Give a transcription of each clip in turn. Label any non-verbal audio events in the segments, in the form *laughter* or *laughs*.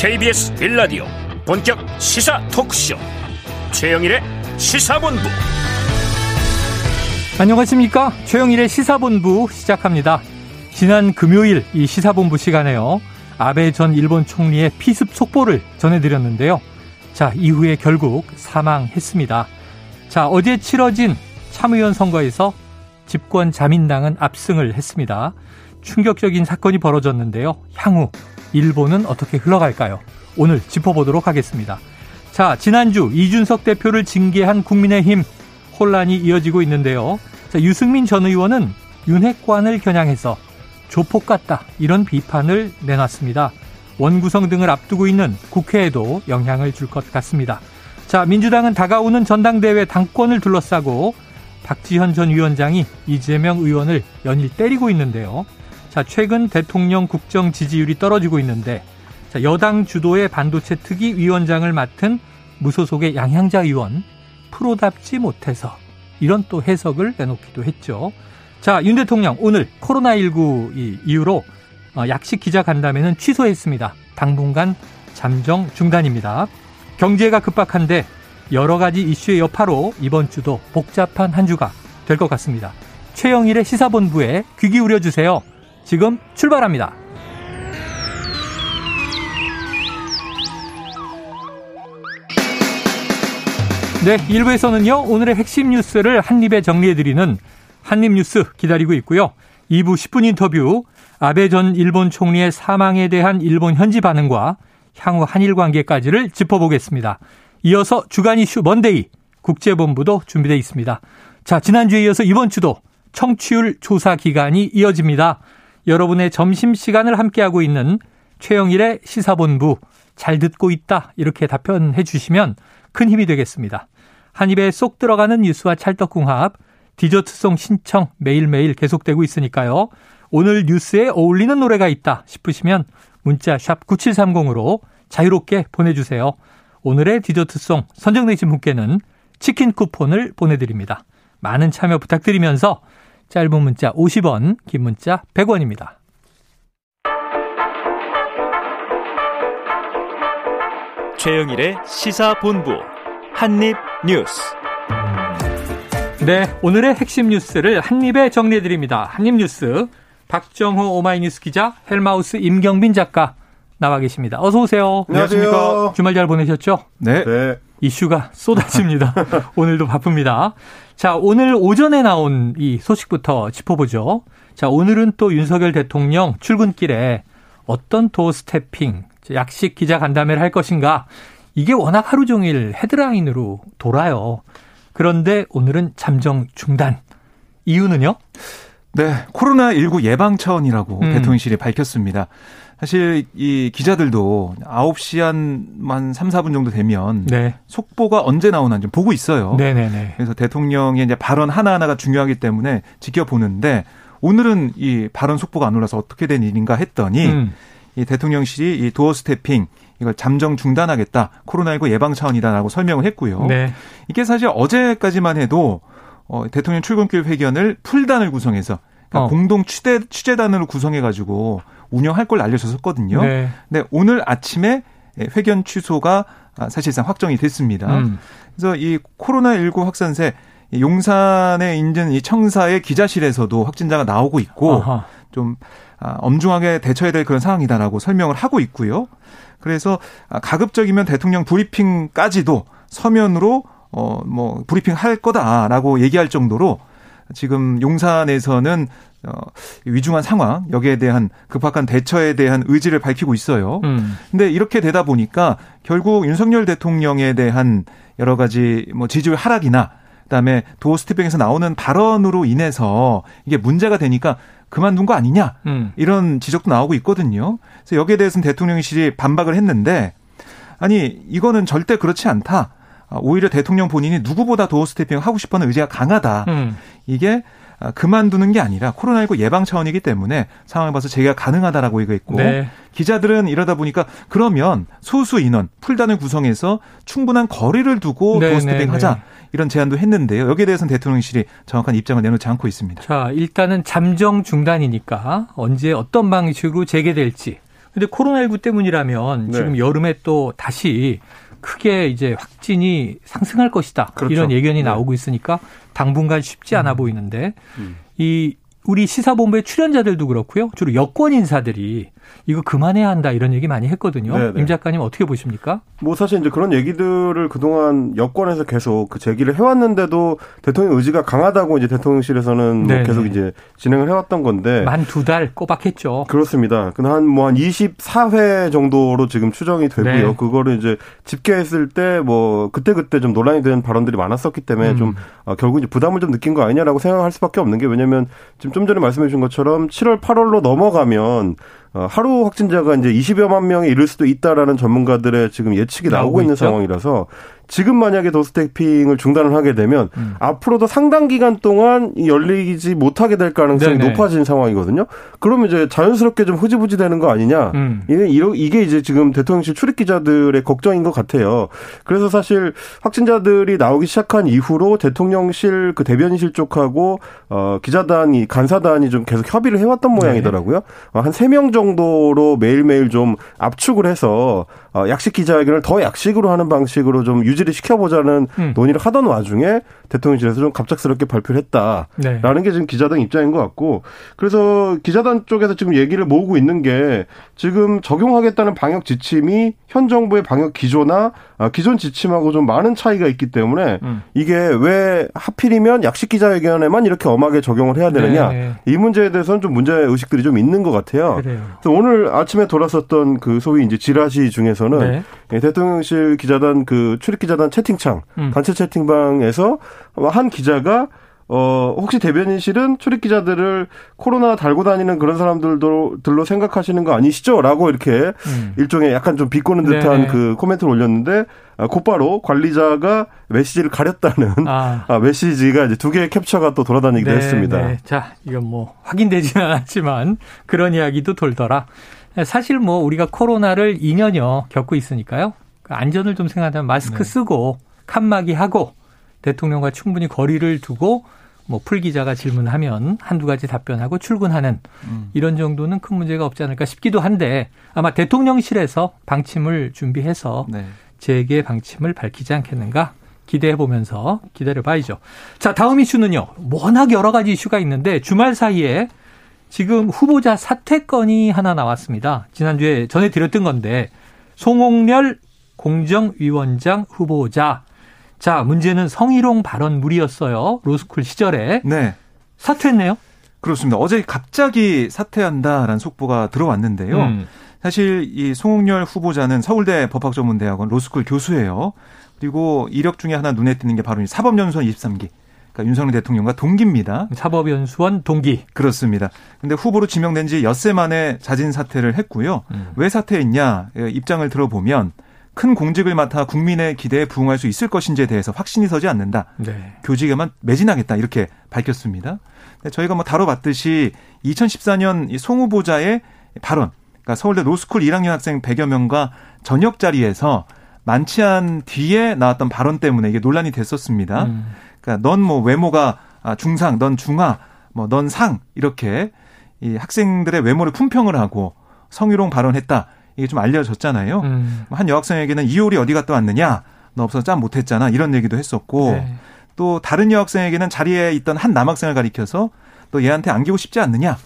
KBS 빌라디오 본격 시사 토크쇼. 최영일의 시사본부. 안녕하십니까? 최영일의 시사본부 시작합니다. 지난 금요일 이 시사본부 시간에요. 아베 전 일본 총리의 피습 속보를 전해드렸는데요. 자 이후에 결국 사망했습니다. 자 어제 치러진 참의원 선거에서 집권 자민당은 압승을 했습니다. 충격적인 사건이 벌어졌는데요. 향후 일본은 어떻게 흘러갈까요? 오늘 짚어보도록 하겠습니다. 자, 지난주 이준석 대표를 징계한 국민의힘 혼란이 이어지고 있는데요. 자, 유승민 전 의원은 윤핵관을 겨냥해서 조폭 같다 이런 비판을 내놨습니다. 원구성 등을 앞두고 있는 국회에도 영향을 줄 것 같습니다. 자, 민주당은 다가오는 전당대회 당권을 둘러싸고 박지현 전 위원장이 이재명 의원을 연일 때리고 있는데요. 자, 최근 대통령 국정 지지율이 떨어지고 있는데 자, 여당 주도의 반도체 특위 위원장을 맡은 무소속의 양향자 의원 프로답지 못해서 이런 또 해석을 내놓기도 했죠. 자, 윤 대통령 오늘 코로나19 이후로 어, 약식 기자 간담회는 취소했습니다. 당분간 잠정 중단입니다. 경제가 급박한데 여러 가지 이슈의 여파로 이번 주도 복잡한 한 주가 될 것 같습니다. 최영일의 시사본부에 귀 기울여 주세요. 지금 출발합니다. 네, 1부에서는요, 오늘의 핵심 뉴스를 한입에 정리해드리는 한입뉴스 기다리고 있고요. 2부 10분 인터뷰, 아베 전 일본 총리의 사망에 대한 일본 현지 반응과 향후 한일 관계까지를 짚어보겠습니다. 이어서 주간 이슈 먼데이 국제본부도 준비되어 있습니다. 자, 지난주에 이어서 이번 주도 청취율 조사 기간이 이어집니다. 여러분의 점심시간을 함께하고 있는 최영일의 시사본부 잘 듣고 있다 이렇게 답변해 주시면 큰 힘이 되겠습니다. 한 입에 쏙 들어가는 뉴스와 찰떡궁합 디저트송 신청 매일매일 계속되고 있으니까요. 오늘 뉴스에 어울리는 노래가 있다 싶으시면 문자 샵 9730으로 자유롭게 보내주세요. 오늘의 디저트송 선정되신 분께는 치킨 쿠폰을 보내드립니다. 많은 참여 부탁드리면서 짧은 문자 50원, 긴 문자 100원입니다. 최영일의 시사본부 한입뉴스. 네, 오늘의 핵심 뉴스를 한입에 정리해드립니다. 한입뉴스 박정호 오마이뉴스 기자, 헬마우스 임경빈 작가 나와 계십니다. 어서 오세요. 안녕하십니까. 주말 잘 보내셨죠? 네. 네. 이슈가 쏟아집니다. *laughs* 오늘도 바쁩니다. 자, 오늘 오전에 나온 이 소식부터 짚어보죠. 자, 오늘은 또 윤석열 대통령 출근길에 어떤 doorstepping, 약식 기자 간담회를 할 것인가. 이게 워낙 하루 종일 헤드라인으로 돌아요. 그런데 오늘은 잠정 중단. 이유는요? 네, 코로나19 예방 차원이라고 음. 대통령실이 밝혔습니다. 사실 이 기자들도 9시 한, 만 3, 4분 정도 되면 네. 속보가 언제 나오나 좀 보고 있어요. 네네네. 그래서 대통령의 이제 발언 하나하나가 중요하기 때문에 지켜보는데 오늘은 이 발언 속보가 안 올라서 어떻게 된 일인가 했더니 음. 이 대통령실이 이 도어 스태핑 이걸 잠정 중단하겠다. 코로나19 예방 차원이다라고 설명을 했고요. 네. 이게 사실 어제까지만 해도 어, 대통령 출근길 회견을 풀단을 구성해서 그러니까 어. 공동 취재 취재단으로 구성해 가지고 운영할 걸 알려졌었거든요. 네. 근데 오늘 아침에 회견 취소가 사실상 확정이 됐습니다. 음. 그래서 이 코로나19 확산세 용산에 있는 이 청사의 기자실에서도 확진자가 나오고 있고 아하. 좀 아, 엄중하게 대처해야 될 그런 상황이다라고 설명을 하고 있고요. 그래서 가급적이면 대통령 브리핑까지도 서면으로 어뭐 브리핑 할 거다라고 얘기할 정도로 지금 용산에서는 어, 위중한 상황 여기에 대한 급박한 대처에 대한 의지를 밝히고 있어요. 음. 근데 이렇게 되다 보니까 결국 윤석열 대통령에 대한 여러 가지 뭐 지지율 하락이나 그다음에 도어 스티핑에서 나오는 발언으로 인해서 이게 문제가 되니까 그만둔 거 아니냐 음. 이런 지적도 나오고 있거든요. 그래서 여기에 대해서는 대통령실이 반박을 했는데 아니 이거는 절대 그렇지 않다. 아, 오히려 대통령 본인이 누구보다 doorstepping 하고 싶어하는 의지가 강하다. 음. 이게 아, 그만두는 게 아니라 코로나19 예방 차원이기 때문에 상황을 봐서 재개 가능하다라고 얘기했고 네. 기자들은 이러다 보니까 그러면 소수 인원 풀단을 구성해서 충분한 거리를 두고 네, doorstepping 네, 하자 네. 이런 제안도 했는데요. 여기에 대해서는 대통령실이 정확한 입장을 내놓지 않고 있습니다. 자, 일단은 잠정 중단이니까 언제 어떤 방식으로 재개될지 근데 코로나19 때문이라면 네. 지금 여름에 또 다시 크게 이제 확진이 상승할 것이다. 그렇죠. 이런 예견이 네. 나오고 있으니까 당분간 쉽지 않아 음. 보이는데 음. 이 우리 시사본부의 출연자들도 그렇고요. 주로 여권 인사들이 이거 그만해야 한다 이런 얘기 많이 했거든요. 네네. 임 작가님 어떻게 보십니까? 뭐 사실 이제 그런 얘기들을 그동안 여권에서 계속 그 제기를 해왔는데도 대통령 의지가 강하다고 이제 대통령실에서는 뭐 계속 이제 진행을 해왔던 건데 만 두 달 꼬박했죠. 그렇습니다. 근데 한 뭐 한 24회 정도로 지금 추정이 되고요. 네. 그거를 이제 집계했을 때 뭐 그때 그때 좀 논란이 된 발언들이 많았었기 때문에 음. 좀 어, 결국 이제 부담을 좀 느낀 거 아니냐라고 생각할 수밖에 없는 게 왜냐면 지금 좀 전에 말씀해 주신 것처럼 7월 8월로 넘어가면 어, 하루 확진자가 이제 20여만 명에 이를 수도 있다라는 전문가들의 지금 예측이 나오고, 나오고 있는 상황이라서 지금 만약에 도스태핑을 중단을 하게 되면 음. 앞으로도 상당 기간 동안 열리지 못하게 될 가능성이 네네. 높아진 상황이거든요. 그러면 이제 자연스럽게 좀 흐지부지 되는 거 아니냐. 음. 이게 이제 지금 대통령실 출입 기자들의 걱정인 것 같아요. 그래서 사실 확진자들이 나오기 시작한 이후로 대통령실 그 대변인실 쪽하고 어 기자단이 간사단이 좀 계속 협의를 해왔던 모양이더라고요. 어, 한세 명 정도 로 매일매일 좀 압축을 해서 어 약식 기자회견을 더 약식으로 하는 방식으로 좀 유지 유지를 시켜보자는 음. 논의를 하던 와중에 대통령실에서 좀 갑작스럽게 발표를 했다라는 네. 게 지금 기자단 입장인 것 같고 그래서 기자단 쪽에서 지금 얘기를 모으고 있는 게 지금 적용하겠다는 방역 지침이 현 정부의 방역 기조나 아, 기존 지침하고 좀 많은 차이가 있기 때문에 음. 이게 왜 하필이면 약식 기자회견에만 이렇게 엄하게 적용을 해야 되느냐 네. 이 문제에 대해서는 좀 문제 의식들이 좀 있는 것 같아요. 그래요. 그래서 오늘 아침에 돌았었던 그 소위 이제 지라시 중에서는 네. 예, 대통령실 기자단 그 출입 기자단 채팅창 음. 단체 채팅방에서 한 기자가 어, 혹시 대변인실은 출입 기자들을 코로나 달고 다니는 그런 사람들도 들로 생각하시는 거 아니시죠? 라고 이렇게 음. 일종의 약간 좀 비꼬는 듯한 네그 코멘트를 올렸는데 아, 곧바로 관리자가 메시지를 가렸다는 아. 아, 메시지가 이제 두 개의 캡처가 또 돌아다니기도 네, 했습니다. 네. 자, 이건 뭐 확인되지는 않았지만 그런 이야기도 돌더라. 사실 뭐 우리가 코로나를 2년여 겪고 있으니까요. 그 안전을 좀 생각하면 마스크 네. 쓰고 칸막이 하고 대통령과 충분히 거리를 두고 뭐 풀기자가 질문하면 한두 가지 답변하고 출근하는 음. 이런 정도는 큰 문제가 없지 않을까 싶기도 한데 아마 대통령실에서 방침을 준비해서 네. 재개 방침을 밝히지 않겠는가 기대해 보면서 기다려 봐야죠. 자, 다음 이슈는요. 워낙 여러 가지 이슈가 있는데 주말 사이에 지금 후보자 사퇴건이 하나 나왔습니다. 지난주에 전해드렸던 건데 송홍렬 공정위원장 후보자 자, 문제는 성희롱 발언 물이었어요. 로스쿨 시절에. 네. 사퇴했네요. 그렇습니다. 어제 갑자기 사퇴한다라는 속보가 들어왔는데요. 음. 사실 이 송홍열 후보자는 서울대 법학전문대학원 로스쿨 교수예요. 그리고 이력 중에 하나 눈에 띄는 게 바로 사법연수원 23기. 그러니까 윤석열 대통령과 동기입니다. 사법연수원 동기. 그렇습니다. 근데 후보로 지명된 지 엿새 만에 자진 사퇴를 했고요. 음. 왜 사퇴했냐 입장을 들어보면 큰 공직을 맡아 국민의 기대에 부응할 수 있을 것인지에 대해서 확신이 서지 않는다. 네. 교직에만 매진하겠다 이렇게 밝혔습니다. 저희가 뭐 다뤄봤듯이 2014년 송 후보자의 발언, 그러니까 서울대 로스쿨 1학년 학생 100여 명과 저녁 자리에서 만취한 뒤에 나왔던 발언 때문에 이게 논란이 됐었습니다. 음. 그러니까 넌 뭐 외모가 아, 중상, 넌 중하, 뭐 넌 상 이렇게 이 학생들의 외모를 품평을 하고 성희롱 발언했다. 이게 좀 알려졌잖아요. 음. 한 여학생에게는 이효리 어디 갔다 왔느냐? 너 없어서 짬 못했잖아. 이런 얘기도 했었고 네. 또 다른 여학생에게는 자리에 있던 한 남학생을 가리켜서 또 얘한테 안기고 싶지 않느냐?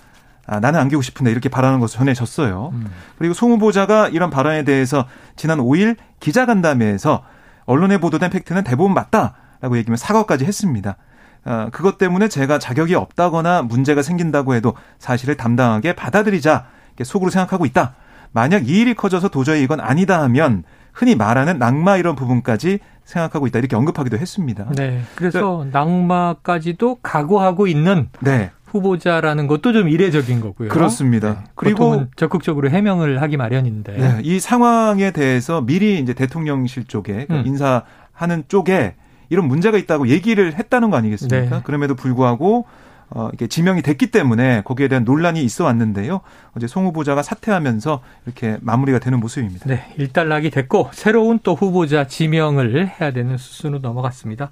아, 나는 안기고 싶은데 이렇게 발언하는 것을 전해졌어요. 음. 그리고 송 후보자가 이런 발언에 대해서 지난 5일 기자간담회에서 언론에 보도된 팩트는 대부분 맞다라고 얘기하면 사과까지 했습니다. 아, 그것 때문에 제가 자격이 없다거나 문제가 생긴다고 해도 사실을 담당하게 받아들이자 속으로 생각하고 있다. 만약 이 일이 커져서 도저히 이건 아니다 하면 흔히 말하는 낙마 이런 부분까지 생각하고 있다 이렇게 언급하기도 했습니다. 네. 그래서 낙마까지도 각오하고 있는 네. 후보자라는 것도 좀 이례적인 거고요. 그렇습니다. 네. 그리고 적극적으로 해명을 하기 마련인데 네. 이 상황에 대해서 미리 이제 대통령실 쪽에 그러니까 음. 인사하는 쪽에 이런 문제가 있다고 얘기를 했다는 거 아니겠습니까? 네. 그럼에도 불구하고 어, 이게 지명이 됐기 때문에 거기에 대한 논란이 있어 왔는데요. 어제 송 후보자가 사퇴하면서 이렇게 마무리가 되는 모습입니다. 네, 일단락이 됐고 새로운 또 후보자 지명을 해야 되는 수순으로 넘어갔습니다.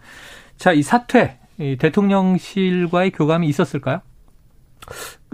자, 이 사퇴, 이 대통령실과의 교감이 있었을까요?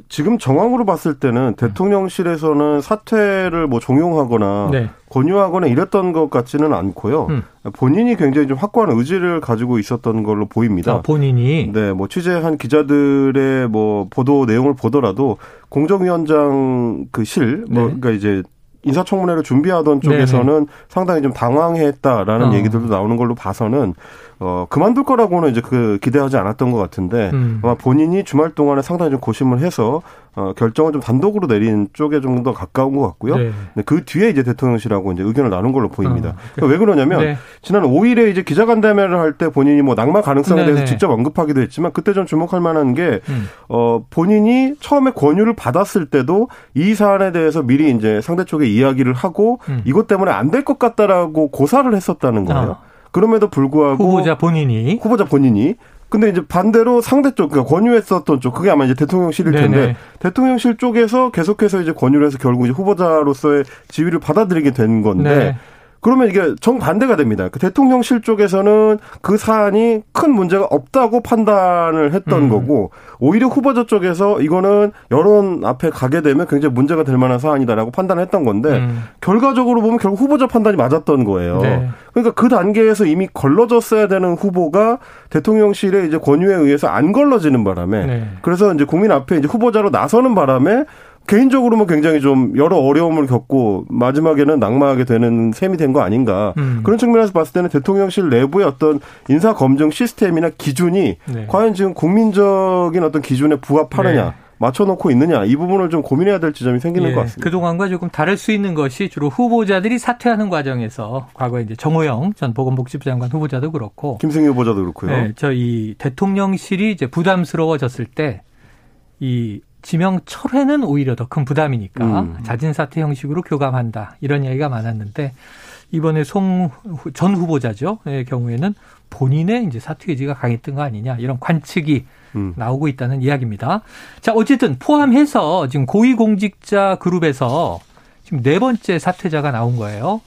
지금 정황으로 봤을 때는 대통령실에서는 사퇴를 뭐 종용하거나 네. 권유하거나 이랬던 것 같지는 않고요. 음. 본인이 굉장히 좀 확고한 의지를 가지고 있었던 걸로 보입니다. 아, 본인이 네, 뭐 취재한 기자들의 뭐 보도 내용을 보더라도 공정위원장 그 실, 뭐 네. 그러니까 이제 인사청문회를 준비하던 쪽에서는 네네. 상당히 좀 당황했다라는 어. 얘기들도 나오는 걸로 봐서는 어, 그만둘 거라고는 이제 그 기대하지 않았던 것 같은데 음. 아마 본인이 주말 동안에 상당히 좀 고심을 해서 어, 결정을 좀 단독으로 내린 쪽에 좀 더 가까운 것 같고요. 네. 그 뒤에 이제 대통령실하고 이제 의견을 나눈 걸로 보입니다. 어. 그러니까 왜 그러냐면 네. 지난 5일에 이제 기자간담회를 할 때 본인이 뭐 낙마 가능성에 네네. 대해서 직접 언급하기도 했지만 그때 좀 주목할 만한 게 음. 어, 본인이 처음에 권유를 받았을 때도 이 사안에 대해서 미리 이제 상대 쪽에 이야기를 하고 음. 이것 때문에 안 될 것 같다라고 고사를 했었다는 거예요. 어. 그럼에도 불구하고 후보자 본인이 후보자 본인이 근데 이제 반대로 상대 쪽, 그러니까 권유했었던 쪽, 그게 아마 이제 대통령실일 텐데, 네네. 대통령실 쪽에서 계속해서 이제 권유를 해서 결국 이제 후보자로서의 지위를 받아들이게 된 건데, 네. 그러면 이게 정반대가 됩니다. 그 대통령실 쪽에서는 그 사안이 큰 문제가 없다고 판단을 했던 음. 거고 오히려 후보자 쪽에서 이거는 여론 앞에 가게 되면 굉장히 문제가 될 만한 사안이다라고 판단했던 건데 음. 결과적으로 보면 결국 후보자 판단이 맞았던 거예요. 네. 그러니까 그 단계에서 이미 걸러졌어야 되는 후보가 대통령실에 이제 권유에 의해서 안 걸러지는 바람에 네. 그래서 이제 국민 앞에 이제 후보자로 나서는 바람에 개인적으로는 굉장히 좀 여러 어려움을 겪고 마지막에는 낙마하게 되는 셈이 된 거 아닌가 음. 그런 측면에서 봤을 때는 대통령실 내부의 어떤 인사 검증 시스템이나 기준이 네. 과연 지금 국민적인 어떤 기준에 부합하느냐. 네. 맞춰놓고 있느냐 이 부분을 좀 고민해야 될 지점이 생기는 예, 것 같습니다. 그동안과 조금 다를 수 있는 것이 주로 후보자들이 사퇴하는 과정에서 과거에 이제 정호영 전 보건복지부 장관 후보자도 그렇고 김승희 후보자도 그렇고요. 네, 저희 대통령실이 이제 부담스러워졌을 때 이 지명 철회는 오히려 더 큰 부담이니까 음. 자진 사퇴 형식으로 교감한다 이런 이야기가 많았는데 이번에 송 전 후보자죠. 의 경우에는 본인의 이제 사퇴 의지가 강했던 거 아니냐 이런 관측이 음. 나오고 있다는 이야기입니다. 자, 어쨌든 포함해서 지금 고위공직자 그룹에서 지금 네 번째 사퇴자가 나온 거예요.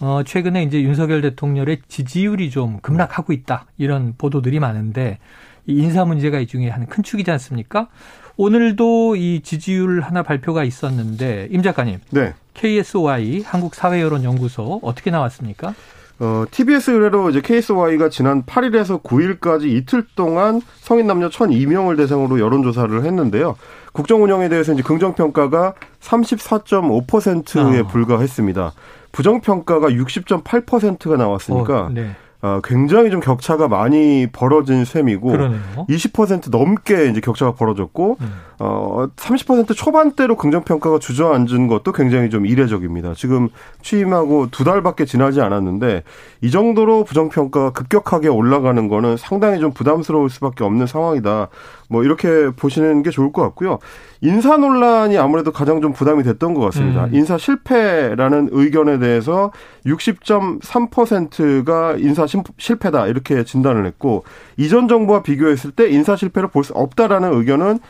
어, 최근에 이제 윤석열 대통령의 지지율이 좀 급락하고 있다. 이런 보도들이 많은데 이 인사 문제가 이 중에 한 큰 축이지 않습니까? 오늘도 이 지지율 하나 발표가 있었는데 임 작가님. 네. KSY 한국사회여론연구소 어떻게 나왔습니까? 어, TBS 의뢰로 이제 KSY가 지난 8일에서 9일까지 이틀 동안 성인 남녀 1,002명을 대상으로 여론조사를 했는데요. 국정 운영에 대해서 이제 긍정 평가가 34.5%에 어. 불과했습니다. 부정 평가가 60.8%가 나왔으니까 어, 네. 어, 굉장히 좀 격차가 많이 벌어진 셈이고 그러네요. 20% 넘게 이제 격차가 벌어졌고 음. 어, 30% 초반대로 긍정 평가가 주저앉은 것도 굉장히 좀 이례적입니다. 지금 취임하고 두 달밖에 지나지 않았는데 이 정도로 부정 평가가 급격하게 올라가는 거는 상당히 좀 부담스러울 수밖에 없는 상황이다. 뭐 이렇게 보시는 게 좋을 것 같고요. 인사 논란이 아무래도 가장 좀 부담이 됐던 것 같습니다. 음. 인사 실패라는 의견에 대해서 60.3%가 인사 실패다 이렇게 진단을 했고 이전 정부와 비교했을 때 인사 실패를 볼 수 없다라는 의견은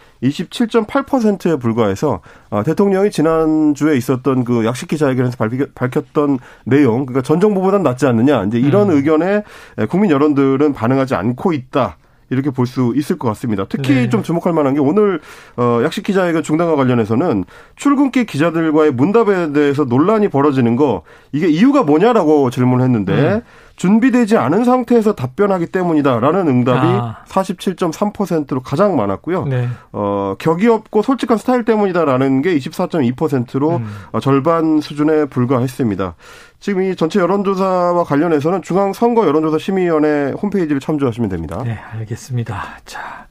27.8%에 불과해서 아, 대통령이 지난주에 있었던 그 약식 기자회견에서 밝혔던 내용, 그러니까 전 정부보다는 낫지 않느냐, 이제 이런 음. 의견에 국민 여론들은 반응하지 않고 있다. 이렇게 볼 수 있을 것 같습니다. 특히 네. 좀 주목할 만한 게 오늘 어 약식 기자회견 중단과 관련해서는 출근길 기자들과의 문답에 대해서 논란이 벌어지는 거 이게 이유가 뭐냐라고 질문했는데 을 음. 준비되지 않은 상태에서 답변하기 때문이다라는 응답이 아. 47.3%로 가장 많았고요. 네. 어, 격이 없고 솔직한 스타일 때문이다라는 게 24.2%로 음. 어, 절반 수준에 불과했습니다. 지금 이 전체 여론조사와 관련해서는 중앙선거 여론조사 심의위원회 홈페이지를 참조하시면 됩니다. 네, 알겠습니다. 자,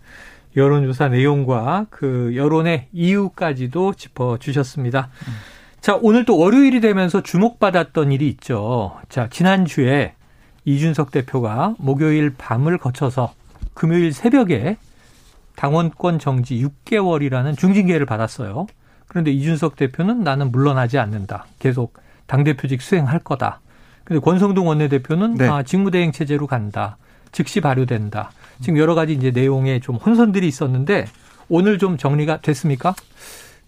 여론조사 내용과 그 여론의 이유까지도 짚어 주셨습니다. 음. 자, 오늘 또 월요일이 되면서 주목받았던 일이 있죠. 자, 지난주에 이준석 대표가 목요일 밤을 거쳐서 금요일 새벽에 당원권 정지 6개월이라는 중징계를 받았어요. 그런데 이준석 대표는 나는 물러나지 않는다. 계속 당대표직 수행할 거다. 근데 권성동 원내대표는 네. 아, 직무대행 체제로 간다. 즉시 발효된다. 지금 여러 가지 이제 내용에 좀 혼선들이 있었는데 오늘 좀 정리가 됐습니까?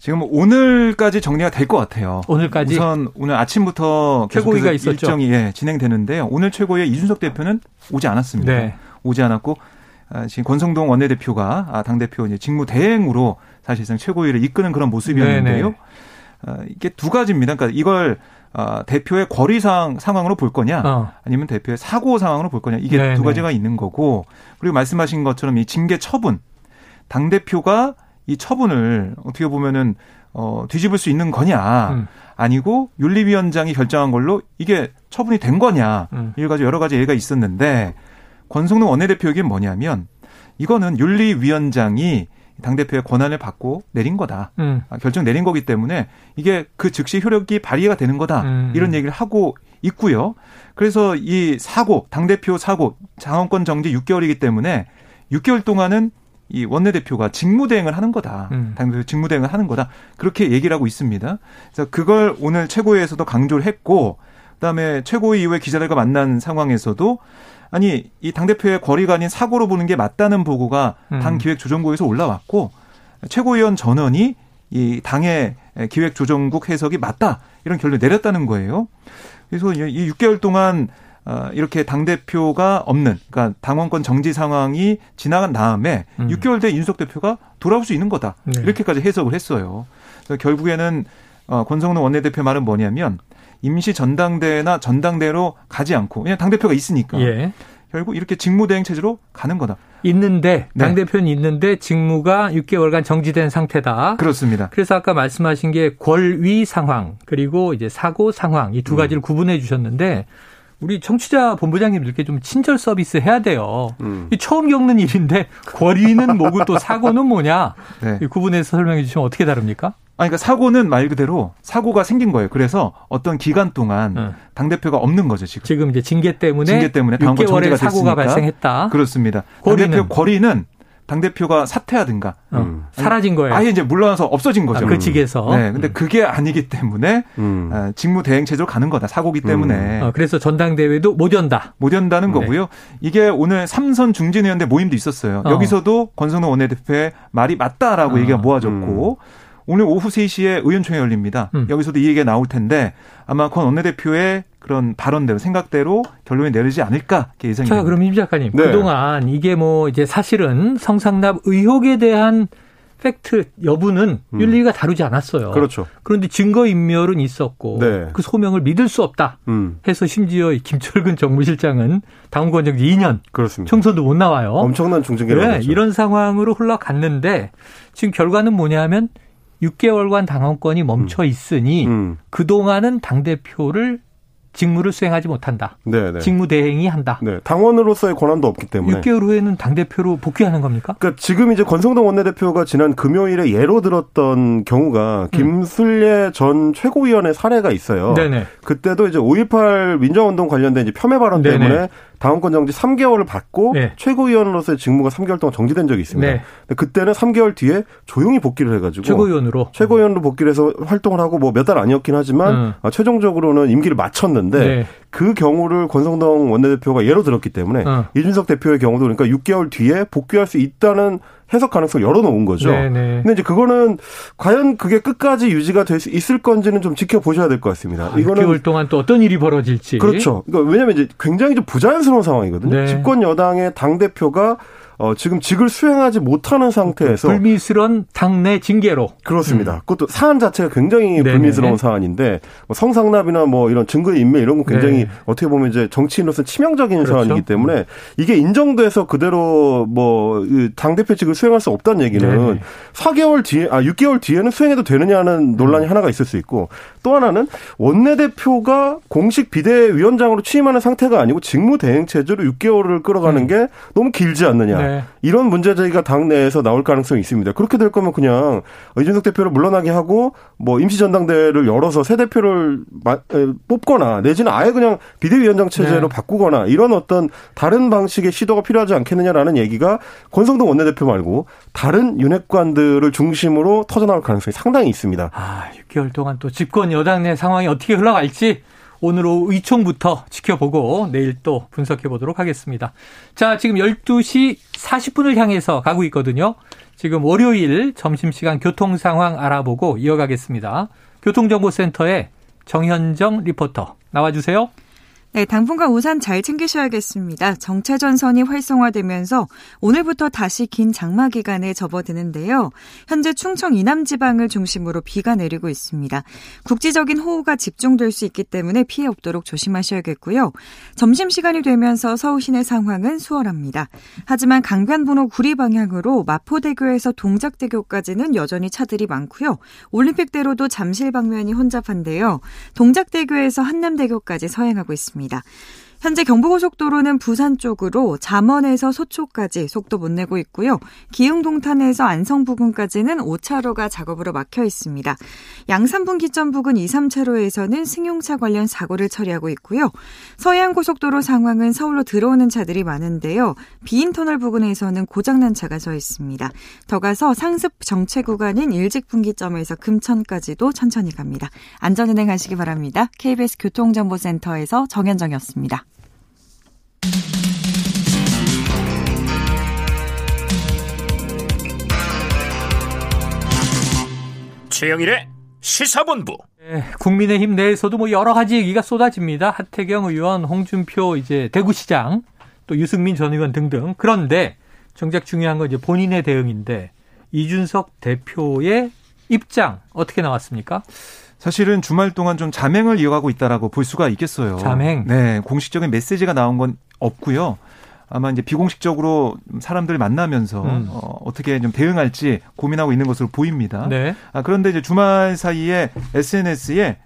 지금 오늘까지 정리가 될 것 같아요. 오늘까지 우선 오늘 아침부터 최고위가 있었죠. 일정이 예, 진행되는데요. 오늘 최고위에 이준석 대표는 오지 않았습니다. 네. 오지 않았고 아, 지금 권성동 원내대표가 아, 당대표 이제 직무 대행으로 사실상 최고위를 이끄는 그런 모습이었는데요. 네네. 아, 이게 두 가지입니다. 그러니까 이걸 어, 대표의 거리상 상황으로 볼 거냐, 어. 아니면 대표의 사고 상황으로 볼 거냐, 이게 네네. 두 가지가 있는 거고, 그리고 말씀하신 것처럼 이 징계 처분, 당 대표가 이 처분을 어떻게 보면은 어, 뒤집을 수 있는 거냐, 음. 아니고 윤리위원장이 결정한 걸로 이게 처분이 된 거냐, 음. 이걸 가지고 여러 가지 얘기가 있었는데 권성동 원내대표에게 뭐냐면 이거는 윤리위원장이 당 대표의 권한을 받고 내린 거다. 음. 아, 결정 내린 거기 때문에 이게 그 즉시 효력이 발휘가 되는 거다. 음. 이런 얘기를 하고 있고요. 그래서 이 사고, 당 대표 사고, 장원권 정지 6개월이기 때문에 6개월 동안은 이 원내대표가 직무대행을 하는 거다. 음. 당대표 직무대행을 하는 거다. 그렇게 얘기를 하고 있습니다. 그래서 그걸 오늘 최고위에서도 강조를 했고, 그다음에 최고위 이후에 기자들과 만난 상황에서도 아니 이 당 대표의 거리가 아닌 사고로 보는 게 맞다는 보고가 음. 당 기획조정국에서 올라왔고 최고위원 전원이 이 당의 기획조정국 해석이 맞다 이런 결론 을 내렸다는 거예요. 그래서 이 6개월 동안 어, 이렇게 당 대표가 없는 그러니까 당원권 정지 상황이 지나간 다음에 음. 6개월 뒤에 윤석 대표가 돌아올 수 있는 거다 네. 이렇게까지 해석을 했어요. 그래서 결국에는 어, 권성동 원내대표 말은 뭐냐면 임시 전당대회나 전당대로 가지 않고 그냥 당 대표가 있으니까 예. 결국 이렇게 직무대행 체제로 가는 거다. 있는데 네. 당 대표는 있는데 직무가 6개월간 정지된 상태다. 그렇습니다. 그래서 아까 말씀하신 게 권위 상황 그리고 이제 사고 상황 이두 음. 가지를 음. 구분해 주셨는데 우리 청취자 본부장님들께 좀 친절 서비스 해야 돼요. 음. 처음 겪는 일인데 권위는 뭐고 또 사고는 뭐냐? 네. 구분해서 설명해 주시면 어떻게 다릅니까? 아니, 그러니까 사고는 말 그대로 사고가 생긴 거예요. 그래서 어떤 기간 동안 응. 당 대표가 없는 거죠 지금. 지금 이제 징계 때문에 징계 때문에 당원 정지가 사고가 발생했다. 그렇습니다. 당 대표 거리는 당 대표가 사퇴하든가 어, 음. 사라진 거예요. 아예 이제 물러나서 없어진 거죠. 아, 그 직에서. 네, 근데 음. 그게 아니기 때문에 음. 아, 직무 대행 체제로 가는 거다. 사고기 때문에. 어, 그래서 전당대회도 못 연다. 못 연다는 네. 거고요. 이게 오늘 삼선 중진 의원대 모임도 있었어요. 어. 여기서도 권성동 원내대표의 말이 맞다라고 어. 얘기가 모아졌고. 음. 오늘 오후 3시에 의원총회 열립니다. 음. 여기서도 이 얘기가 나올 텐데 아마 권 원내대표의 그런 발언대로 생각대로 결론이 내리지 않을까 예상이 자, 됩니다. 그럼 임 작가님 네. 그동안 이게 뭐 이제 사실은 성상납 의혹에 대한 팩트 여부는 음. 윤리가 다루지 않았어요. 그렇죠. 그런데 증거 인멸은 있었고 네. 그 소명을 믿을 수 없다. 음. 해서 심지어 김철근 정무실장은 당원권 정지 2년. 그렇습니다. 총선도 못 나와요. 엄청난 중징계를 네, 이런 상황으로 흘러갔는데 지금 결과는 뭐냐면 6개월간 당원권이 멈춰 음. 있으니 음. 그동안은 당 대표를 직무를 수행하지 못한다. 네네. 네. 직무 대행이 한다. 네. 당원으로서의 권한도 없기 때문에 6개월 후에는 당 대표로 복귀하는 겁니까? 그러니까 지금 이제 권성동 원내대표가 지난 금요일에 예로 들었던 경우가 음. 김순례 전 최고위원의 사례가 있어요. 네네. 그때도 이제 5.18 민주화운동 관련된 이제 폄훼 발언 네네. 때문에 당원권 정지 3개월을 받고 네. 최고위원으로서의 직무가 3개월 동안 정지된 적이 있습니다. 네. 근데 그때는 3개월 뒤에 조용히 복귀를 해가지고 최고위원으로 최고위원으로 복귀를 해서 활동을 하고 뭐 몇 달 아니었긴 하지만 음. 어, 최종적으로는 임기를 마쳤는데 네. 그 경우를 권성동 원내대표가 예로 들었기 때문에 어. 이준석 대표의 경우도 그러니까 6개월 뒤에 복귀할 수 있다는 해석 가능성을 열어놓은 거죠. 네네. 네. 근데 이제 그거는 과연 그게 끝까지 유지가 될 수 있을 건지는 좀 지켜보셔야 될 것 같습니다. 아, 이거는 6개월 동안 또 어떤 일이 벌어질지. 그렇죠. 그러니까 왜냐하면 이제 굉장히 좀 부자연스러운 상황이거든요. 네. 집권 여당의 당 대표가 어, 지금 직을 수행하지 못하는 상태에서 불미스러운 당내 징계로 그렇습니다. 음. 그것도 사안 자체가 굉장히 네네. 불미스러운 사안인데 뭐 성상납이나 뭐 이런 증거 인멸 이런 건 굉장히 네. 어떻게 보면 이제 정치인으로서 치명적인 그렇죠. 사안이기 때문에 이게 인정돼서 그대로 뭐당 대표직을 수행할 수 없다는 얘기는 네네. 4개월 뒤에 아 6개월 뒤에는 수행해도 되느냐는 논란이 음. 하나가 있을 수 있고 또 하나는 원내 대표가 공식 비대위원장으로 취임하는 상태가 아니고 직무 대행 체제로 6개월을 끌어가는 음. 게 너무 길지 않느냐. 네. 이런 문제 제기가 당내에서 나올 가능성이 있습니다. 그렇게 될 거면 그냥 이준석 대표를 물러나게 하고 뭐 임시 전당대회를 열어서 새 대표를 뽑거나 내지는 아예 그냥 비대위원장 체제로 네. 바꾸거나 이런 어떤 다른 방식의 시도가 필요하지 않겠느냐라는 얘기가 권성동 원내대표 말고 다른 윤핵관들을 중심으로 터져나올 가능성이 상당히 있습니다. 아, 6개월 동안 또 집권 여당 내 상황이 어떻게 흘러갈지 오늘 오후 의총부터 지켜보고 내일 또 분석해 보도록 하겠습니다. 자, 지금 12시 40분을 향해서 가고 있거든요. 지금 월요일 점심시간 교통 상황 알아보고 이어가겠습니다. 교통정보센터에 정현정 리포터 나와주세요. 네, 당분간 우산 잘 챙기셔야겠습니다. 정체 전선이 활성화되면서 오늘부터 다시 긴 장마 기간에 접어드는데요. 현재 충청 이남 지방을 중심으로 비가 내리고 있습니다. 국지적인 호우가 집중될 수 있기 때문에 피해 없도록 조심하셔야겠고요. 점심 시간이 되면서 서울 시내 상황은 수월합니다. 하지만 강변북로 구리 방향으로 마포대교에서 동작대교까지는 여전히 차들이 많고요. 올림픽대로도 잠실 방면이 혼잡한데요. 동작대교에서 한남대교까지 서행하고 있습니다. 있습니다. 현재 경부고속도로는 부산 쪽으로 잠원에서 소초까지 속도 못 내고 있고요. 기흥동탄에서 안성 부근까지는 5차로가 작업으로 막혀 있습니다. 양산분 기점 부근 2, 3차로에서는 승용차 관련 사고를 처리하고 있고요. 서해안고속도로 상황은 서울로 들어오는 차들이 많은데요. 비인 터널 부근에서는 고장난 차가 서 있습니다. 더 가서 상습 정체 구간인 일직분기점에서 금천까지도 천천히 갑니다. 안전운행 하시기 바랍니다. KBS 교통정보센터에서 정현정이었습니다. 최영일의 시사본부. 네, 국민의힘 내에서도 뭐 여러 가지 얘기가 쏟아집니다. 하태경 의원, 홍준표 이제 대구시장, 또 유승민 전 의원 등등. 그런데 정작 중요한 건 이제 본인의 대응인데 이준석 대표의 입장 어떻게 나왔습니까? 사실은 주말 동안 좀 자맹을 이어가고 있다라고 볼 수가 있겠어요. 자맹. 네, 공식적인 메시지가 나온 건 없고요. 아마 이제 비공식적으로 사람들 만나면서 음. 어, 어떻게 좀 대응할지 고민하고 있는 것으로 보입니다. 네. 아, 그런데 이제 주말 사이에 SNS에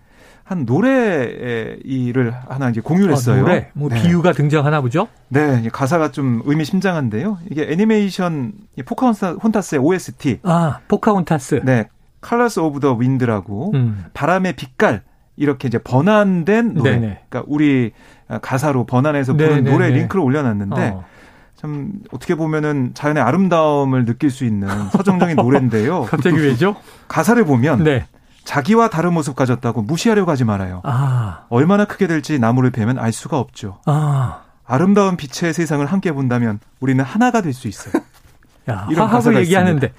한 노래 일을 하나 이제 공유를 아, 했어요. 아, 노래? 뭐 네. 비유가 등장하나 보죠? 네, 가사가 좀 의미심장한데요. 이게 애니메이션 포카혼타스의 OST. 아, 포카혼타스. 네, Colors of the Wind라고 음. 바람의 빛깔 이렇게 이제 번안된 노래. 네네. 그러니까 우리 가사로 번안해서 부른 네네네. 노래 링크를 올려놨는데 어. 참 어떻게 보면은 자연의 아름다움을 느낄 수 있는 서정적인 노래인데요. *laughs* 갑자기 왜죠? 가사를 보면 네. 자기와 다른 모습 가졌다고 무시하려고 하지 말아요. 아. 얼마나 크게 될지 나무를 베면 알 수가 없죠. 아. 아름다운 빛의 세상을 함께 본다면 우리는 하나가 될 수 있어요. 야, 이런 화합을 얘기하는데 있습니다.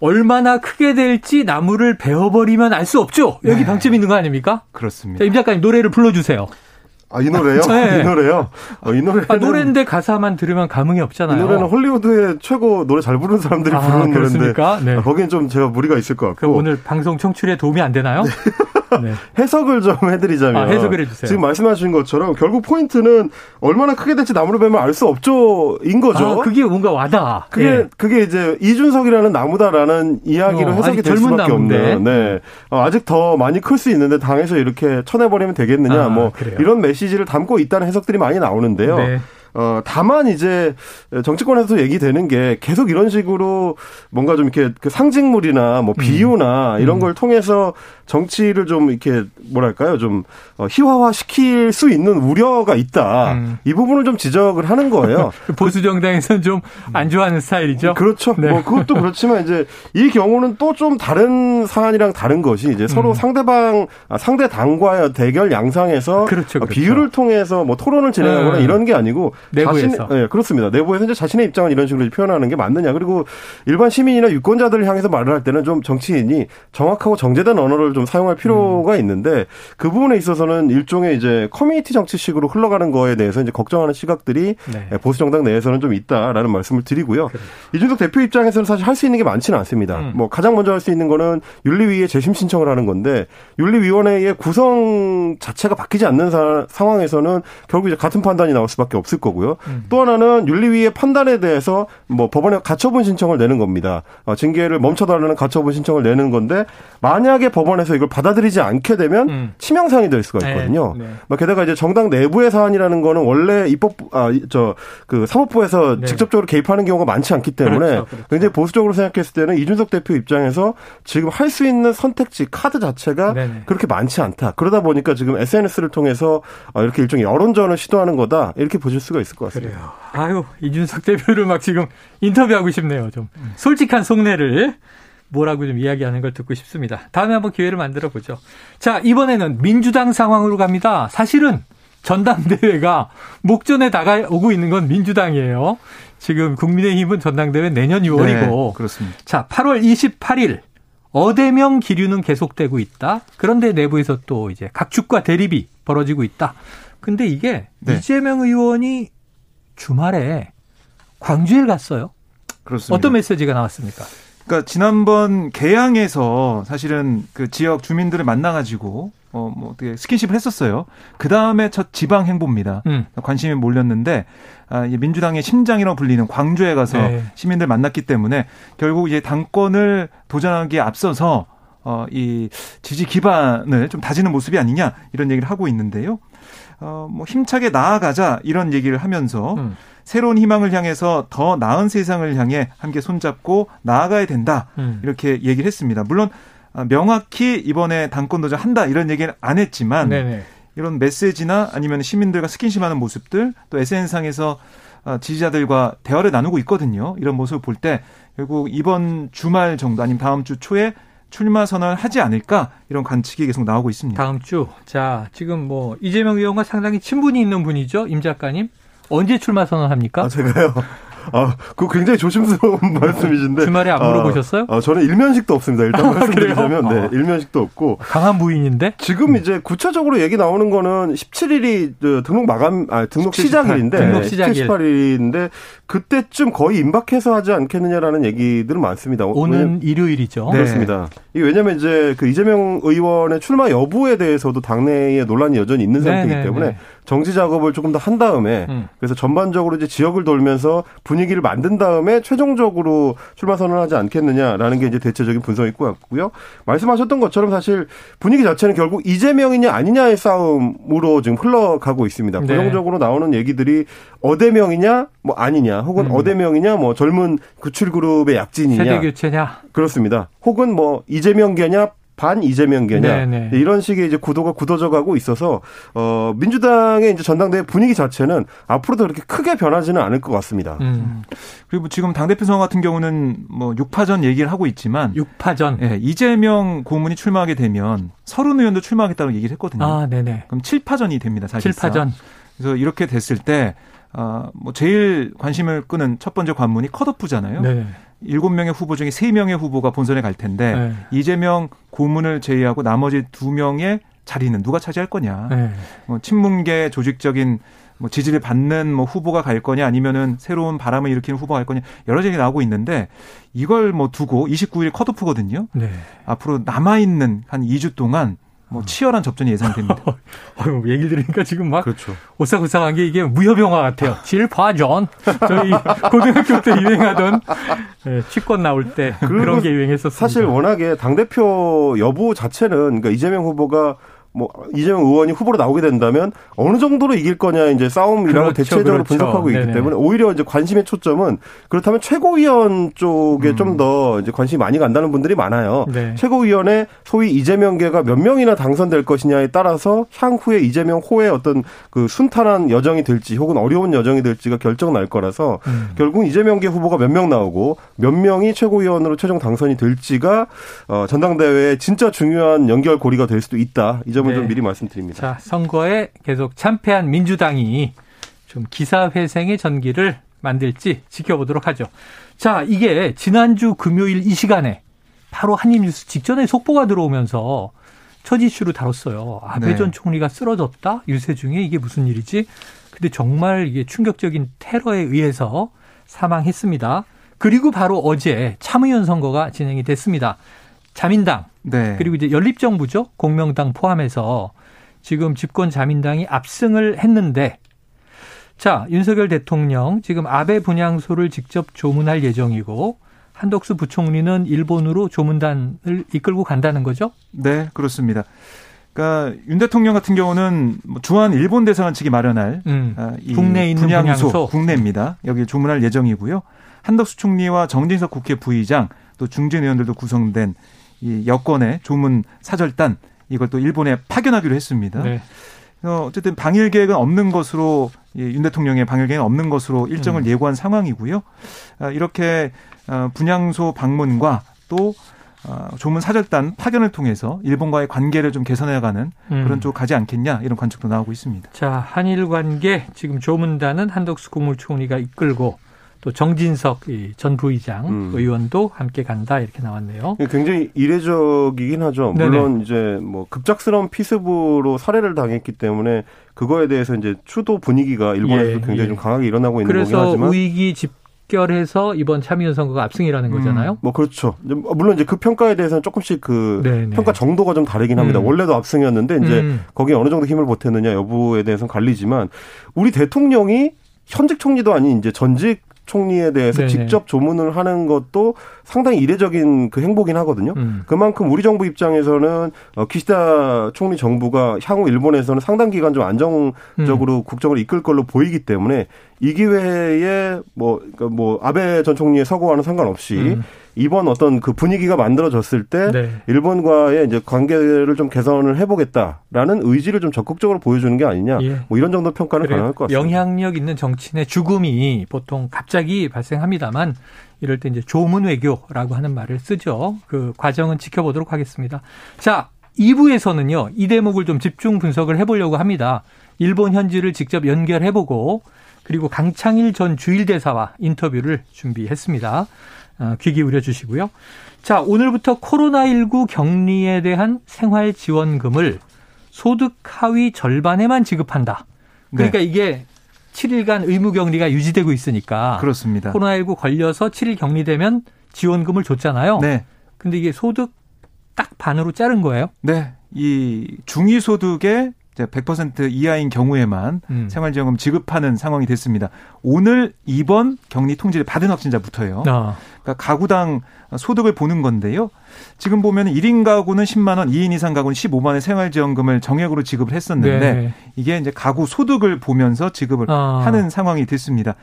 얼마나 크게 될지 나무를 베어버리면 알 수 없죠. 여기 네. 방점 있는 거 아닙니까? 그렇습니다. 자, 임 작가님 노래를 불러주세요. 아, 이 노래요? *laughs* 네. 이 노래요? 어, 이 노래. 아, 노래인데 가사만 들으면 감흥이 없잖아요. 이 노래는 할리우드의 최고 노래 잘 부르는 사람들이 아, 부르는 그렇습니까? 노래인데. 네. 아, 거기는 좀 제가 무리가 있을 것 같고. 오늘 방송 청취율에 도움이 안 되나요? 네. *laughs* 네. 해석을 좀 해드리자면 아, 해석을 해주세요. 지금 말씀하신 것처럼 결국 포인트는 얼마나 크게 될지 나무를 베면 알 수 없죠인 거죠. 아, 그게 뭔가 와다. 그게 네. 그게 이제 이준석이라는 나무다라는 이야기로 어, 해석이 될 수밖에 나무인데. 없는. 네. 어, 아직 더 많이 클 수 있는데 당에서 이렇게 쳐내버리면 되겠느냐. 아, 뭐 그래요? 이런 메시지를 담고 있다는 해석들이 많이 나오는데요. 네. 어, 다만 이제 정치권에서 얘기되는 게 계속 이런 식으로 뭔가 좀 이렇게 그 상징물이나 뭐 음. 비유나 음. 이런 걸 통해서 정치를 좀 이렇게 뭐랄까요 좀 어, 희화화 시킬 수 있는 우려가 있다. 음. 이 부분을 좀 지적을 하는 거예요. *laughs* 보수 정당에서는 좀 안 좋아하는 스타일이죠. 그렇죠. 네. 뭐 그것도 그렇지만 이제 이 경우는 또 좀 다른 사안이랑 다른 것이 이제 서로 음. 상대방 아, 상대 당과의 대결 양상에서 그렇죠, 그렇죠. 비유를 통해서 뭐 토론을 진행하거나 음. 이런 게 아니고 내부에서 자신, 네, 그렇습니다. 내부에서 이제 자신의 입장을 이런 식으로 표현하는 게 맞느냐. 그리고 일반 시민이나 유권자들을 향해서 말을 할 때는 좀 정치인이 정확하고 정제된 언어를 좀 사용할 필요가 음. 있는데 그 부분에 있어서는 일종의 이제 커뮤니티 정치식으로 흘러가는 거에 대해서 이제 걱정하는 시각들이 네. 보수 정당 내에서는 좀 있다라는 말씀을 드리고요. 그래. 이준석 대표 입장에서는 사실 할 수 있는 게 많지는 않습니다. 음. 뭐 가장 먼저 할 수 있는 거는 윤리위에 재심 신청을 하는 건데 윤리위원회의 구성 자체가 바뀌지 않는 사, 상황에서는 결국 이제 같은 판단이 나올 수밖에 없을 거고 요. 음. 또 하나는 윤리위의 판단에 대해서 뭐 법원에 가처분 신청을 내는 겁니다. 어, 징계를 멈춰달라는 가처분 신청을 내는 건데 만약에 법원에서 이걸 받아들이지 않게 되면 음. 치명상이 될 수가 네. 있거든요. 네, 네. 게다가 이제 정당 내부의 사안이라는 거는 원래 입법 아저 그 사법부에서 네. 직접적으로 개입하는 경우가 많지 않기 때문에 그렇죠, 그렇죠. 굉장히 보수적으로 생각했을 때는 이준석 대표 입장에서 지금 할 수 있는 선택지 카드 자체가 네네. 그렇게 많지 않다. 그러다 보니까 지금 SNS를 통해서 어, 이렇게 일종의 여론전을 시도하는 거다 이렇게 보실 수가 있을 것 같습니다. 그래요. 아유 이준석 대표를 막 지금 인터뷰하고 싶네요. 좀 솔직한 속내를. 뭐라고 좀 이야기하는 걸 듣고 싶습니다. 다음에 한번 기회를 만들어 보죠. 자, 이번에는 민주당 상황으로 갑니다. 사실은 전당대회가 목전에 다가오고 있는 건 민주당이에요. 지금 국민의힘은 전당대회 내년 6월이고. 네, 그렇습니다. 자, 8월 28일 어대명 기류는 계속되고 있다. 그런데 내부에서 또 이제 각축과 대립이 벌어지고 있다. 근데 이게 네. 이재명 의원이 주말에 광주에 갔어요. 그렇습니다. 어떤 메시지가 나왔습니까? 그러니까 지난번 개항에서 사실은 그 지역 주민들을 만나가지고 어 뭐 어떻게 스킨십을 했었어요. 그 다음에 첫 지방 행보입니다. 음. 관심이 몰렸는데 아, 민주당의 심장이라고 불리는 광주에 가서 네. 시민들 만났기 때문에 결국 이제 당권을 도전하기에 앞서서 어, 이 지지 기반을 좀 다지는 모습이 아니냐 이런 얘기를 하고 있는데요. 어, 뭐 힘차게 나아가자 이런 얘기를 하면서 음. 새로운 희망을 향해서 더 나은 세상을 향해 함께 손잡고 나아가야 된다. 음. 이렇게 얘기를 했습니다. 물론 아, 명확히 이번에 당권 도전 한다 이런 얘기는 안 했지만 네네. 이런 메시지나 아니면 시민들과 스킨십하는 모습들 또 SNS상에서 아, 지지자들과 대화를 나누고 있거든요. 이런 모습을 볼 때 결국 이번 주말 정도 아니면 다음 주 초에 출마 선언을 하지 않을까 이런 관측이 계속 나오고 있습니다. 다음 주. 자, 지금 뭐 이재명 의원과 상당히 친분이 있는 분이죠. 임 작가님. 언제 출마 선언합니까? 아, 제가요. *laughs* 아, 그 굉장히 조심스러운 *laughs* 말씀이신데. 주말에 안 물어보셨어요? 아, 아, 저는 일면식도 없습니다. 일단 아, 말씀드리자면, 네, 아. 일면식도 없고. 강한 부인인데? 지금 이제 구체적으로 얘기 나오는 거는 17일이 등록 마감, 아, 등록 17, 시작일인데. 등록 시작일. 18일인데, 그때쯤 거의 임박해서 하지 않겠느냐라는 얘기들은 많습니다. 오는 왜 일요일이죠. 네. 그렇습니다. 이게 왜냐면 이제 그 이재명 의원의 출마 여부에 대해서도 당내에 논란이 여전히 있는 상태이기 네네 때문에 네. 정지 작업을 조금 더 한 다음에 음. 그래서 전반적으로 이제 지역을 돌면서 분위기를 만든 다음에 최종적으로 출마 선언하지 않겠느냐라는 게 이제 대체적인 분석일 것 같고요. 말씀하셨던 것처럼 사실 분위기 자체는 결국 이재명이냐 아니냐의 싸움으로 지금 흘러가고 있습니다. 네. 부정적으로 나오는 얘기들이 어대명이냐 뭐 아니냐 혹은 음. 어대명이냐 뭐 젊은 구출 그룹의 약진이냐 세대 교체냐 그렇습니다. 혹은 뭐 이재명계냐 반 이재명계냐 네네. 네. 이런 식의 이제 구도가 굳어져 가고 있어서 어 민주당의 이제 전당대회 분위기 자체는 앞으로도 그렇게 크게 변하지는 않을 것 같습니다. 음. 그리고 지금 당 대표 선거 같은 경우는 뭐 6파전 얘기를 하고 있지만 6파전 예, 이재명 고문이 출마하게 되면 서른 의원도 출마하겠다고 얘기를 했거든요. 아, 네네. 그럼 7파전이 됩니다. 사실상. 7파전. 그래서 이렇게 됐을 때 어, 뭐 제일 관심을 끄는 첫 번째 관문이 컷오프잖아요. 네. 일곱 명의 후보 중에 세 명의 후보가 본선에 갈 텐데 네. 이재명 고문을 제외하고 나머지 두 명의 자리는 누가 차지할 거냐. 네. 뭐 친문계 조직적인 뭐 지지를 받는 뭐 후보가 갈 거냐 아니면은 새로운 바람을 일으키는 후보가 갈 거냐 여러 얘기 나오고 있는데 이걸 뭐 두고 29일 컷오프거든요. 네. 앞으로 남아 있는 한 2주 동안 뭐 치열한 접전이 예상됩니다. *laughs* 어휴, 얘기를 들으니까 지금 막 그렇죠. 오싹오싹한 게 이게 무협영화 같아요. 질화전 저희 *laughs* 고등학교 때 유행하던 네, 취권 나올 때 그런 게 유행했었습니다. 사실 워낙에 당 대표 여부 자체는 그러니까 이재명 후보가 뭐 이재명 의원이 후보로 나오게 된다면 어느 정도로 이길 거냐 이제 싸움이라고 그렇죠, 대체적으로 그렇죠. 분석하고 네네. 있기 때문에 오히려 이제 관심의 초점은 그렇다면 최고위원 쪽에 음. 좀더 이제 관심이 많이 간다는 분들이 많아요. 네. 최고위원에 소위 이재명계가 몇 명이나 당선될 것이냐에 따라서 향후에 이재명 호의 어떤 그 순탄한 여정이 될지 혹은 어려운 여정이 될지가 결정 날 거라서 음. 결국 이재명계 후보가 몇 명 나오고 몇 명이 최고위원으로 최종 당선이 될지가 어 전당대회에 진짜 중요한 연결고리가 될 수도 있다. 이점 을 네. 좀 미리 말씀드립니다. 자, 선거에 계속 참패한 민주당이 좀 기사회생의 전기를 만들지 지켜보도록 하죠. 자, 이게 지난주 금요일 이 시간에 바로 한입뉴스 직전에 속보가 들어오면서 첫 이슈로 다뤘어요. 아베 네. 전 총리가 쓰러졌다? 유세 중에 이게 무슨 일이지? 근데 정말 이게 충격적인 테러에 의해서 사망했습니다. 그리고 바로 어제 참의원 선거가 진행이 됐습니다. 자민당 네. 그리고 이제 연립정부죠 공명당 포함해서 지금 집권 자민당이 압승을 했는데 자 윤석열 대통령 지금 아베 분향소를 직접 조문할 예정이고 한덕수 부총리는 일본으로 조문단을 이끌고 간다는 거죠? 네 그렇습니다. 그러니까 윤 대통령 같은 경우는 뭐 주한 일본 대사관 측이 마련할 음, 아, 국내에 있는 분향소, 분향소 국내입니다. 여기 조문할 예정이고요. 한덕수 총리와 정진석 국회 부의장 또 중진 의원들도 구성된 이 여권의 조문 사절단 이걸 또 일본에 파견하기로 했습니다. 네. 어, 어쨌든 방일 계획은 없는 것으로 윤 대통령의 방일 계획은 없는 것으로 일정을 음. 예고한 상황이고요. 아, 이렇게 어, 분향소 방문과 또 어, 조문 사절단 파견을 통해서 일본과의 관계를 좀 개선해가는 음. 그런 쪽 가지 않겠냐 이런 관측도 나오고 있습니다. 자 한일 관계 지금 조문단은 한덕수 국무총리가 이끌고 또 정진석 전 부의장 음. 의원도 함께 간다 이렇게 나왔네요. 굉장히 이례적이긴 하죠. 물론 네네. 이제 뭐 급작스러운 피습으로 살해를 당했기 때문에 그거에 대해서 이제 추도 분위기가 일본에서 예, 굉장히 예. 좀 강하게 일어나고 있는 거긴 하지만 그래서 우익이 집 결해서 이번 참의원 선거가 압승이라는 음, 거잖아요. 뭐 그렇죠. 물론 이제 그 평가에 대해서는 조금씩 그 네네. 평가 정도가 좀 다르긴 합니다. 음. 원래도 압승이었는데 이제 음. 거기에 어느 정도 힘을 보탰느냐 여부에 대해서는 갈리지만 우리 대통령이 현직 총리도 아닌 이제 전직 총리에 대해서 네네. 직접 조문을 하는 것도 상당히 이례적인 그 행보긴 하거든요. 음. 그만큼 우리 정부 입장에서는 어, 기시다 총리 정부가 향후 일본에서는 상당 기간 좀 안정적으로 음. 국정을 이끌 걸로 보이기 때문에 이 기회에 뭐, 그러니까 뭐 아베 전 총리의 서거와는 상관없이 음. 이번 어떤 그 분위기가 만들어졌을 때 네. 일본과의 이제 관계를 좀 개선을 해보겠다라는 의지를 좀 적극적으로 보여주는 게 아니냐. 예. 뭐 이런 정도 평가는. 가능할 것 같습니다. 영향력 있는 정치인의 죽음이 보통 갑자기 발생합니다만 이럴 때 이제 조문 외교라고 하는 말을 쓰죠. 그 과정은 지켜보도록 하겠습니다. 자, 2부에서는요, 이 대목을 좀 집중 분석을 해보려고 합니다. 일본 현지를 직접 연결해보고, 그리고 강창일 전 주일대사와 인터뷰를 준비했습니다. 어, 귀 기울여 주시고요. 자, 오늘부터 코로나19 격리에 대한 생활 지원금을 소득 하위 절반에만 지급한다. 그러니까 네. 이게 7일간 의무 격리가 유지되고 있으니까 그렇습니다. 코로나19 걸려서 7일 격리되면 지원금을 줬잖아요. 네. 근데 이게 소득 딱 반으로 자른 거예요? 네. 이 중위 소득의 100% 이하인 경우에만 음. 생활지원금 지급하는 상황이 됐습니다. 오늘 이번 격리 통지를 받은 확진자부터예요. 아. 그러니까 가구당 소득을 보는 건데요. 지금 보면 1인 가구는 10만 원, 2인 이상 가구는 15만 원의 생활지원금을 정액으로 지급을 했었는데 네. 이게 이제 가구 소득을 보면서 지급을 아. 하는 상황이 됐습니다.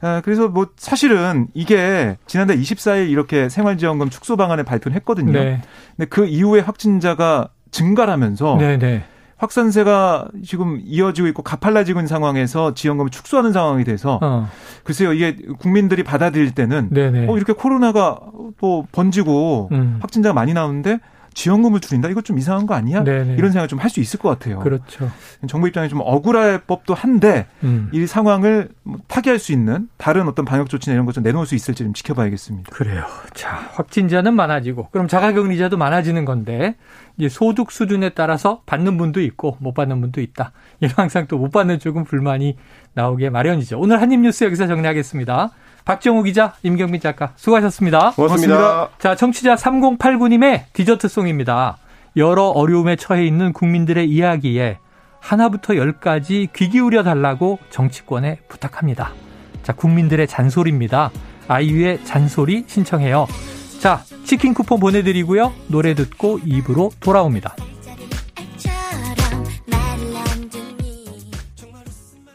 아, 그래서 뭐 사실은 이게 지난달 24일 이렇게 생활지원금 축소 방안을 발표를 했거든요. 네. 근데 그 이후에 확진자가 증가하면서 네, 네. 확산세가 지금 이어지고 있고 가팔라지고 있는 상황에서 지원금을 축소하는 상황이 돼서 어. 글쎄요 이게 국민들이 받아들일 때는 네네. 어 이렇게 코로나가 또 번지고 음. 확진자가 많이 나오는데 지원금을 줄인다? 이거 좀 이상한 거 아니야? 네네. 이런 생각을 좀 할 수 있을 것 같아요. 그렇죠. 정부 입장에 좀 억울할 법도 한데 음. 이 상황을 뭐 타개할 수 있는 다른 어떤 방역 조치나 이런 것좀 내놓을 수 있을지 좀 지켜봐야겠습니다. 그래요. 자, 확진자는 많아지고 그럼 자가격리자도 많아지는 건데 이제 소득 수준에 따라서 받는 분도 있고 못 받는 분도 있다. 이런 *laughs* 항상 또 못 받는 쪽은 불만이 나오게 마련이죠. 오늘 한입뉴스 여기서 정리하겠습니다. 박정우 기자, 임경민 작가 수고하셨습니다. 고맙습니다. 고맙습니다. 자, 청취자 3089님의 디저트송입니다. 여러 어려움에 처해 있는 국민들의 이야기에 하나부터 열까지 귀 기울여 달라고 정치권에 부탁합니다. 자, 국민들의 잔소리입니다. 아이유의 잔소리 신청해요. 자, 치킨 쿠폰 보내드리고요. 노래 듣고 입으로 돌아옵니다.